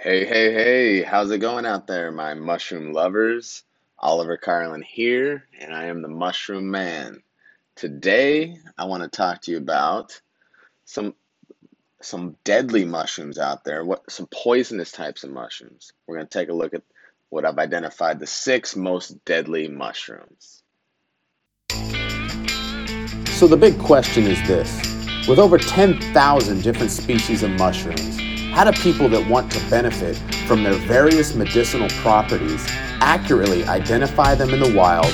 Hey, hey, hey, how's it going out there, my mushroom lovers? Oliver Carlin here, and I am the Mushroom Man. Today, I want to talk to you about some some deadly mushrooms out there, what some poisonous types of mushrooms. We're going to take a look at what I've identified the six most deadly mushrooms. So the big question is this. With over 10,000 different species of mushrooms, how do people that want to benefit from their various medicinal properties accurately identify them in the wild,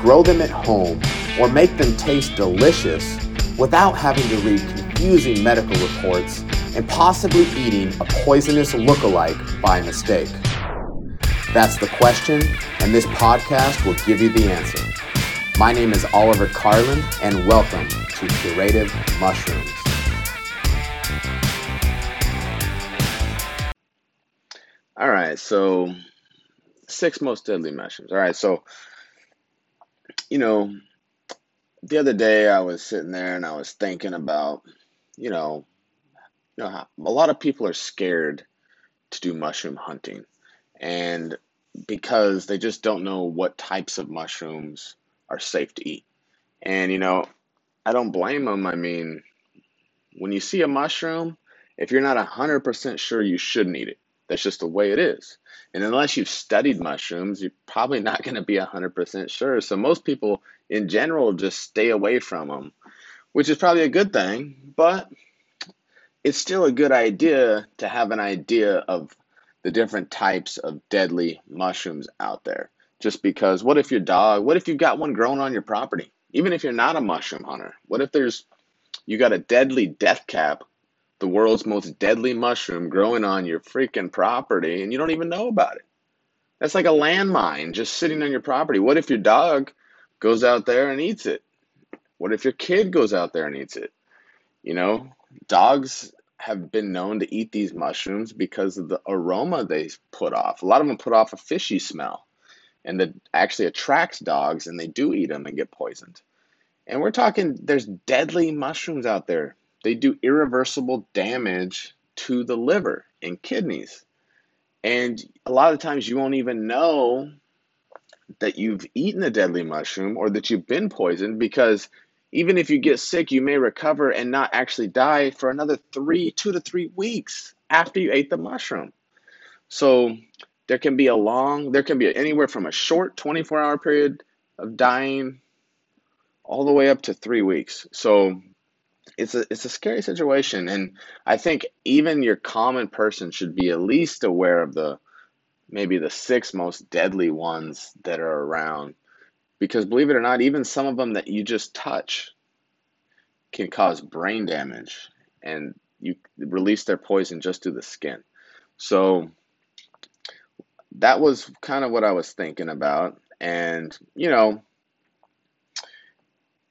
grow them at home, or make them taste delicious without having to read confusing medical reports and possibly eating a poisonous look-alike by mistake? That's the question, and this podcast will give you the answer. My name is Oliver Carlin, and welcome to Curative Mushrooms. All right, so six most deadly mushrooms. All right, so you know, the other day I was sitting there and I was thinking about, you know, you know, a lot of people are scared to do mushroom hunting, and because they just don't know what types of mushrooms are safe to eat. And you know, I don't blame them. I mean, when you see a mushroom, if you're not 100% sure, you shouldn't eat it. That's just the way it is. And unless you've studied mushrooms, you're probably not going to be 100% sure. So most people in general just stay away from them, which is probably a good thing, but it's still a good idea to have an idea of the different types of deadly mushrooms out there. Just because, what if your dog, what if you've got one growing on your property? Even if you're not a mushroom hunter, what if there's, you got a deadly death cap the world's most deadly mushroom growing on your freaking property and you don't even know about it. That's like a landmine just sitting on your property. What if your dog goes out there and eats it? What if your kid goes out there and eats it? You know, dogs have been known to eat these mushrooms because of the aroma they put off. A lot of them put off a fishy smell and that actually attracts dogs and they do eat them and get poisoned. And we're talking there's deadly mushrooms out there they do irreversible damage to the liver and kidneys. And a lot of times you won't even know that you've eaten a deadly mushroom or that you've been poisoned because even if you get sick, you may recover and not actually die for another three, two to three weeks after you ate the mushroom. So there can be a long, there can be anywhere from a short 24 hour period of dying all the way up to three weeks. So it's a it's a scary situation. And i think even your common person should be at least aware of the maybe the six most deadly ones that are around. Because believe it or not even some of them that you just touch can cause brain damage and you release their poison just through the skin. So that was kind of what i was thinking about. And you know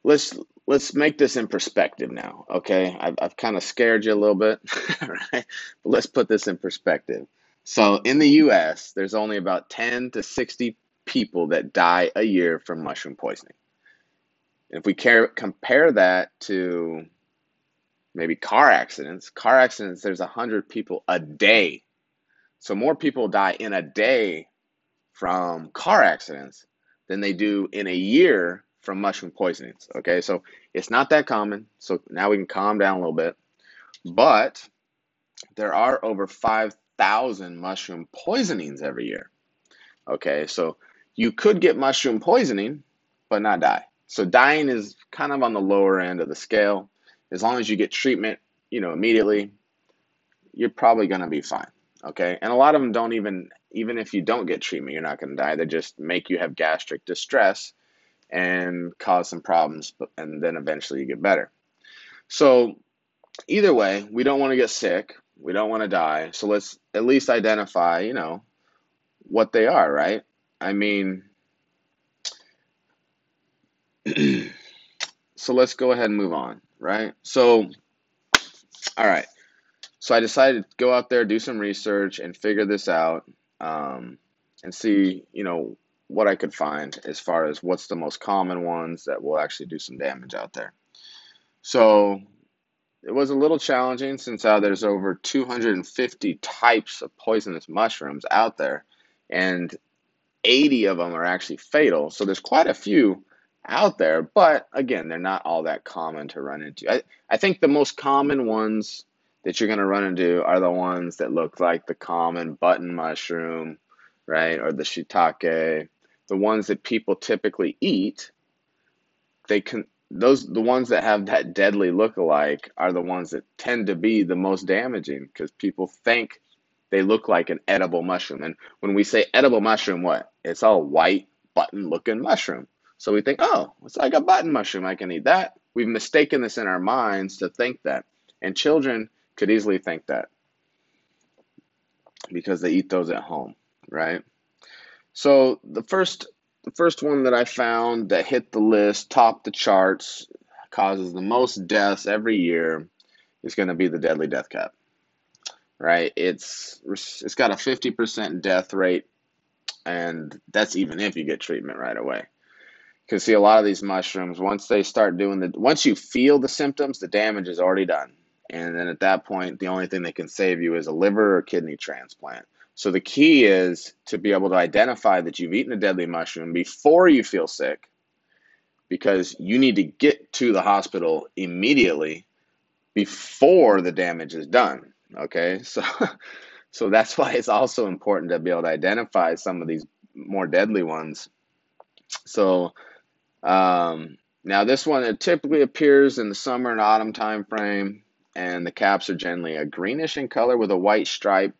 let's let's make this in perspective now, okay? I've, I've kind of scared you a little bit, right? But let's put this in perspective. So in the US, there's only about 10 to 60 people that die a year from mushroom poisoning. And if we care, compare that to maybe car accidents, car accidents, there's 100 people a day. So more people die in a day from car accidents than they do in a year from mushroom poisonings. Okay, so it's not that common. So now we can calm down a little bit. But there are over 5,000 mushroom poisonings every year. Okay, so you could get mushroom poisoning, but not die. So dying is kind of on the lower end of the scale. As long as you get treatment, you know, immediately, you're probably going to be fine. Okay, and a lot of them don't even, even if you don't get treatment, you're not going to die. They just make you have gastric distress and cause some problems, and then eventually you get better. So, either way, we don't want to get sick. We don't want to die. So, let's at least identify, you know, what they are, right? I mean, so let's go ahead and move on, right? So, all right. So I decided to go out there, do some research, and figure this out, um, and see, you know, what I could find as far as what's the most common ones that will actually do some damage out there. So it was a little challenging since uh, there's over 250 types of poisonous mushrooms out there, and 80 of them are actually fatal. So there's quite a few out there, but again, they're not all that common to run into. I, I think the most common ones that you're going to run into are the ones that look like the common button mushroom, right, or the shiitake, the ones that people typically eat. They can those the ones that have that deadly look-alike are the ones that tend to be the most damaging because people think they look like an edible mushroom. And when we say edible mushroom, what? It's all white button-looking mushroom. So we think, oh, it's like a button mushroom. I can eat that. We've mistaken this in our minds to think that. And children could easily think that because they eat those at home, right? So the first the first one that I found that hit the list, topped the charts, causes the most deaths every year is going to be the deadly death cap. Right? It's it's got a 50% death rate and that's even if you get treatment right away. Because see a lot of these mushrooms once they start doing the once you feel the symptoms, the damage is already done. And then at that point, the only thing that can save you is a liver or kidney transplant. So the key is to be able to identify that you've eaten a deadly mushroom before you feel sick because you need to get to the hospital immediately before the damage is done. Okay? So so that's why it's also important to be able to identify some of these more deadly ones. So um, now this one it typically appears in the summer and autumn time frame and the caps are generally a greenish in color with a white stripe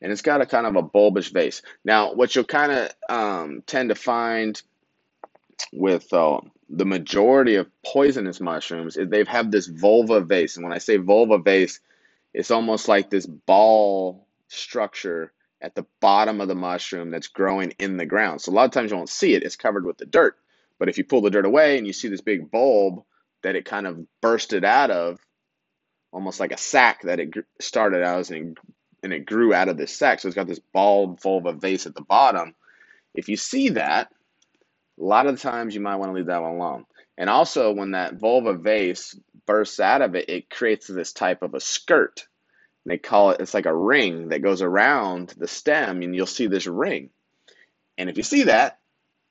and it's got a kind of a bulbous vase. Now, what you'll kind of um, tend to find with uh, the majority of poisonous mushrooms is they have this volva vase, and when I say volva vase, it's almost like this ball structure at the bottom of the mushroom that's growing in the ground. So a lot of times you won't see it; it's covered with the dirt. But if you pull the dirt away and you see this big bulb that it kind of bursted out of, almost like a sack that it started out as and and it grew out of this sac. So it's got this bald volva vase at the bottom. If you see that, a lot of times you might want to leave that one alone. And also, when that volva vase bursts out of it, it creates this type of a skirt. And they call it, it's like a ring that goes around the stem, and you'll see this ring. And if you see that,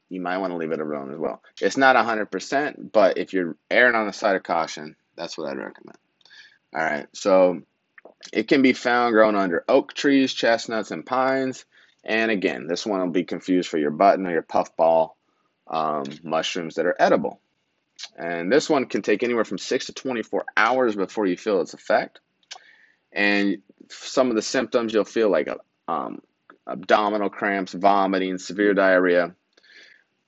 you might want to leave it alone as well. It's not 100%, but if you're erring on the side of caution, that's what I'd recommend. All right, so it can be found growing under oak trees, chestnuts, and pines. And again, this one will be confused for your button or your puffball um, mushrooms that are edible. And this one can take anywhere from 6 to 24 hours before you feel its effect. And some of the symptoms you'll feel like um, abdominal cramps, vomiting, severe diarrhea.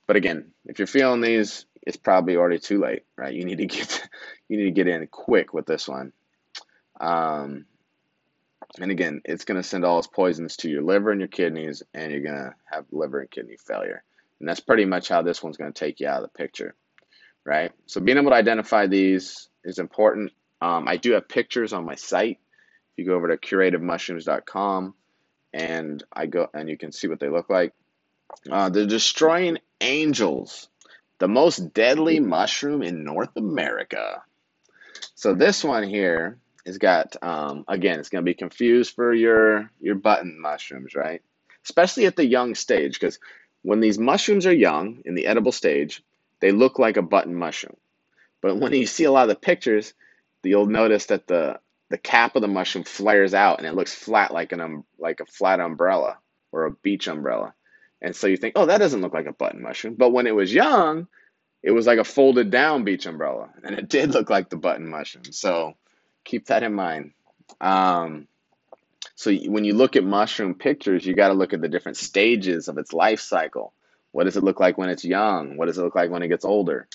But again, if you're feeling these, it's probably already too late, right? You need to get you need to get in quick with this one. Um, and again, it's going to send all its poisons to your liver and your kidneys, and you're going to have liver and kidney failure. And that's pretty much how this one's going to take you out of the picture, right? So being able to identify these is important. Um, I do have pictures on my site. If you go over to curativemushrooms.com, and I go and you can see what they look like. Uh, the destroying angels, the most deadly mushroom in North America. So this one here it's got um, again, it's going to be confused for your your button mushrooms, right? Especially at the young stage, because when these mushrooms are young in the edible stage, they look like a button mushroom. But when you see a lot of the pictures, you'll notice that the the cap of the mushroom flares out and it looks flat like an um, like a flat umbrella or a beach umbrella. And so you think, oh, that doesn't look like a button mushroom. But when it was young, it was like a folded down beach umbrella, and it did look like the button mushroom. So keep that in mind. Um, so when you look at mushroom pictures, you got to look at the different stages of its life cycle. What does it look like when it's young? What does it look like when it gets older?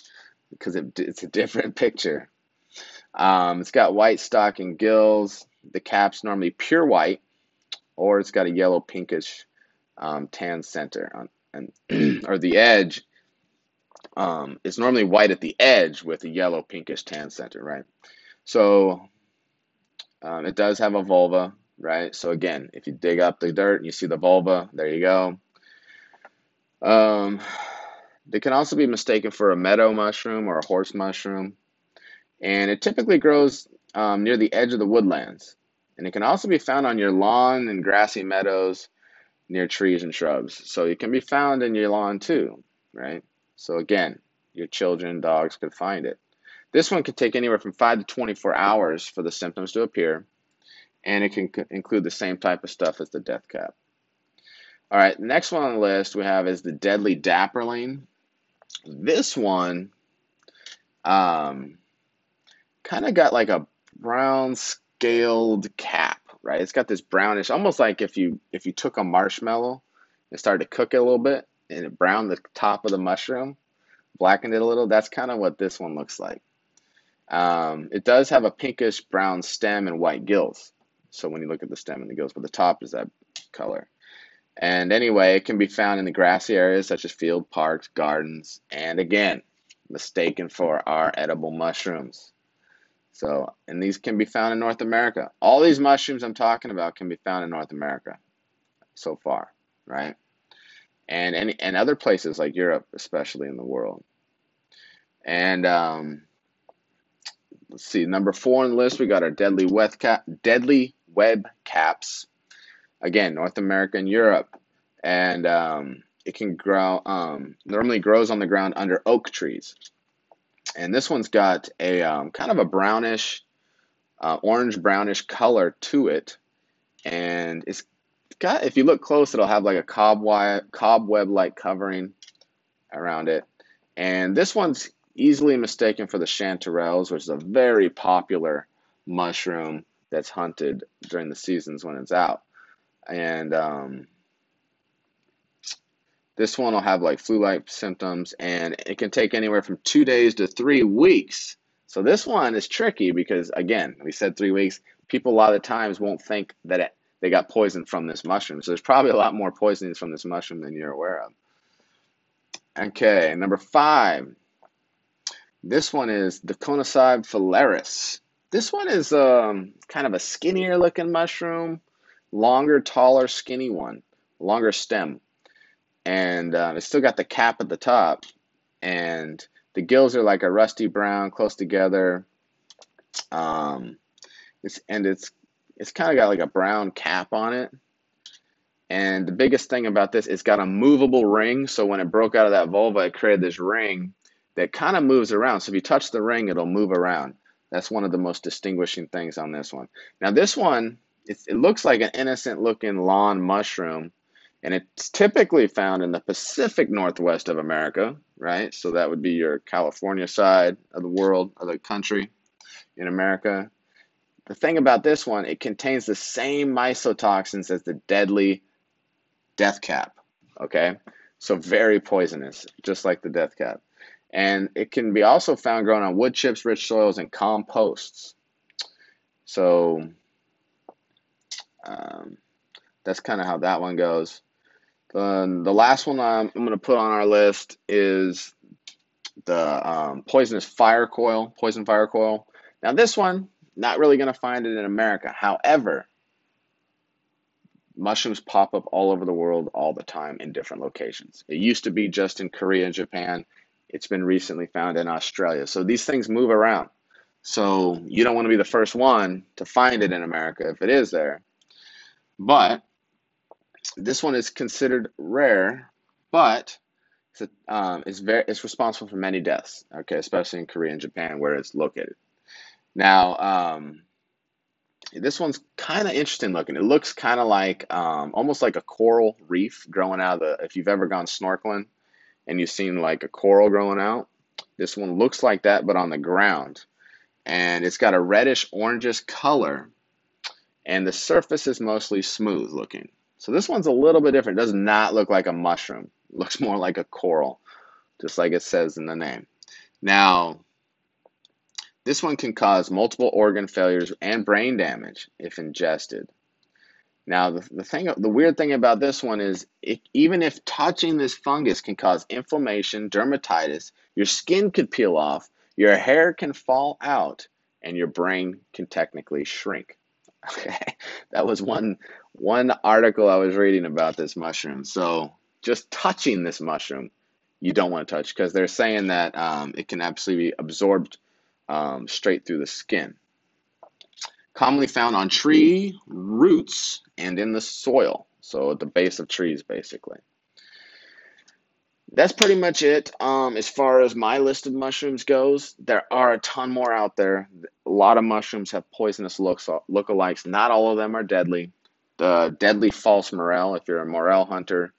Because it, it's a different picture. Um, it's got white stalk and gills. The cap's normally pure white, or it's got a yellow pinkish um, tan center on, and or the edge um, normally white at the edge with a yellow pinkish tan center, right? So um, it does have a volva, right? So again, if you dig up the dirt and you see the volva, there you go. Um, they can also be mistaken for a meadow mushroom or a horse mushroom. And it typically grows um, near the edge of the woodlands. And it can also be found on your lawn and grassy meadows near trees and shrubs. So it can be found in your lawn too, right? So again, your children, dogs could find it. This one could take anywhere from 5 to 24 hours for the symptoms to appear, and it can include the same type of stuff as the death cap. All right, next one on the list we have is the deadly dapperling. This one um, kind of got like a brown scaled cap, right? It's got this brownish, almost like if you if you took a marshmallow and started to cook it a little bit and it browned the top of the mushroom, blackened it a little. That's kind of what this one looks like. Um, it does have a pinkish brown stem and white gills. So when you look at the stem and the gills, but the top is that color. And anyway, it can be found in the grassy areas such as field, parks, gardens, and again, mistaken for our edible mushrooms. So, and these can be found in North America. All these mushrooms I'm talking about can be found in North America so far, right? And any and other places like Europe, especially in the world. And um, let's see, number four on the list, we got our deadly web cap, deadly web caps. Again, North America and Europe, and um, it can grow. Um, normally grows on the ground under oak trees and this one's got a um, kind of a brownish, uh, orange brownish color to it, and it's got. If you look close, it'll have like a cobweb cobweb like covering around it, and this one's easily mistaken for the chanterelles, which is a very popular mushroom that's hunted during the seasons when it's out, and um, this one will have like flu-like symptoms and it can take anywhere from two days to three weeks. So this one is tricky because again, we said three weeks. People a lot of times won't think that it, they got poisoned from this mushroom. So there's probably a lot more poisonings from this mushroom than you're aware of. Okay, number five. This one is the Conocybe filaris. This one is um, kind of a skinnier looking mushroom, longer, taller, skinny one, longer stem and uh, it's still got the cap at the top, and the gills are like a rusty brown, close together. Um, it's and it's it's kind of got like a brown cap on it. And the biggest thing about this, it's got a movable ring. So when it broke out of that volva, it created this ring that kind of moves around. So if you touch the ring, it'll move around. That's one of the most distinguishing things on this one. Now this one, it looks like an innocent looking lawn mushroom, and it's typically found in the Pacific Northwest of America, right? So that would be your California side of the world, of the country in America. The thing about this one, it contains the same mycotoxins as the deadly death cap, okay? So very poisonous, just like the death cap. And it can be also found growing on wood chips, rich soils, and composts. So um, that's kind of how that one goes. The last one I'm, I'm going to put on our list is the um, poisonous fire coral, poison fire coral. Now, this one, not really going to find it in America. However, mushrooms pop up all over the world all the time in different locations. It used to be just in Korea and Japan. It's been recently found in Australia. So these things move around. So you don't want to be the first one to find it in America if it is there. But this one is considered rare, but it's, um, it's very it's responsible for many deaths. Okay, especially in Korea and Japan where it's located. Now, um, this one's kind of interesting looking. It looks kind of like um, almost like a coral reef growing out of the. If you've ever gone snorkeling and you've seen like a coral growing out, this one looks like that, but on the ground, and it's got a reddish orangish color, and the surface is mostly smooth looking. So this one's a little bit different. It does not look like a mushroom. It looks more like a coral, just like it says in the name. Now, this one can cause multiple organ failures and brain damage if ingested. Now, the, the thing, the weird thing about this one is, it, even if touching this fungus can cause inflammation, dermatitis, your skin could peel off, your hair can fall out, and your brain can technically shrink. Okay, that was one one article I was reading about this mushroom. So just touching this mushroom, you don't want to touch because they're saying that um, it can absolutely be absorbed um, straight through the skin. commonly found on tree roots and in the soil, so at the base of trees, basically. That's pretty much it. Um, as far as my list of mushrooms goes, there are a ton more out there. A lot of mushrooms have poisonous looks lookalikes. Not all of them are deadly. The deadly false morel, if you're a morel hunter,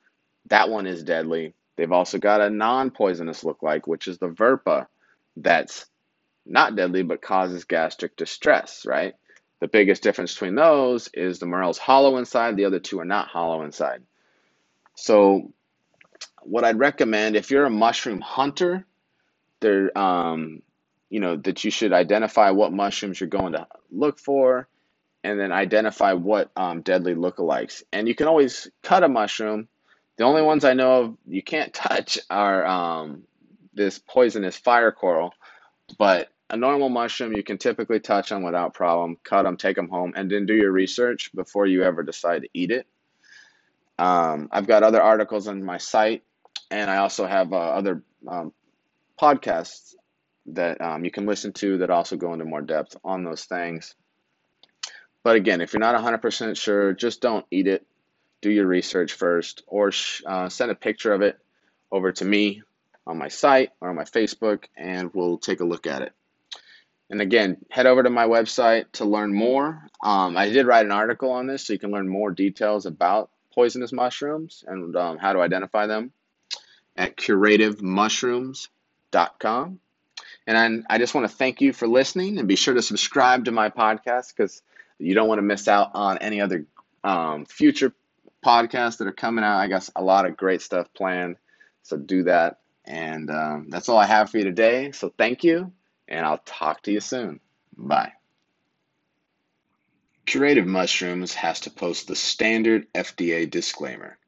that one is deadly. They've also got a non-poisonous lookalike, which is the verpa, that's not deadly but causes gastric distress, right? The biggest difference between those is the morel's hollow inside, the other two are not hollow inside. So, what I'd recommend if you're a mushroom hunter, there, um, you know, that you should identify what mushrooms you're going to look for, and then identify what um, deadly lookalikes. And you can always cut a mushroom. The only ones I know of you can't touch are um, this poisonous fire coral, but a normal mushroom you can typically touch them without problem, cut them, take them home, and then do your research before you ever decide to eat it. Um, I've got other articles on my site, and I also have uh, other um, podcasts that um, you can listen to that also go into more depth on those things. But again, if you're not 100% sure, just don't eat it. Do your research first, or uh, send a picture of it over to me on my site or on my Facebook, and we'll take a look at it. And again, head over to my website to learn more. Um, I did write an article on this, so you can learn more details about poisonous mushrooms and um, how to identify them at curativemushrooms.com. And I, I just want to thank you for listening and be sure to subscribe to my podcast because you don't want to miss out on any other um, future podcasts that are coming out. I got a lot of great stuff planned, so do that. And um, that's all I have for you today. So thank you and I'll talk to you soon. Bye. Curative Mushrooms has to post the standard FDA disclaimer.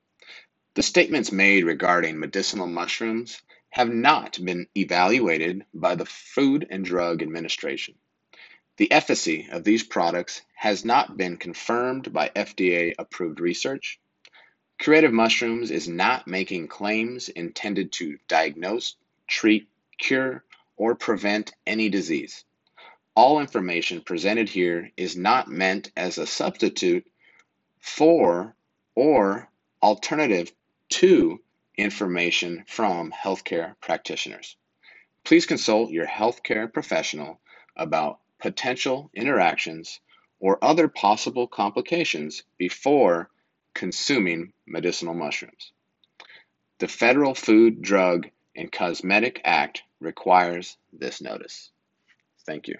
The statements made regarding medicinal mushrooms have not been evaluated by the Food and Drug Administration. The efficacy of these products has not been confirmed by FDA approved research. Curative Mushrooms is not making claims intended to diagnose, treat, cure, or prevent any disease. All information presented here is not meant as a substitute for or alternative to information from healthcare practitioners. Please consult your healthcare professional about potential interactions or other possible complications before consuming medicinal mushrooms. The Federal Food, Drug, and Cosmetic Act requires this notice. Thank you.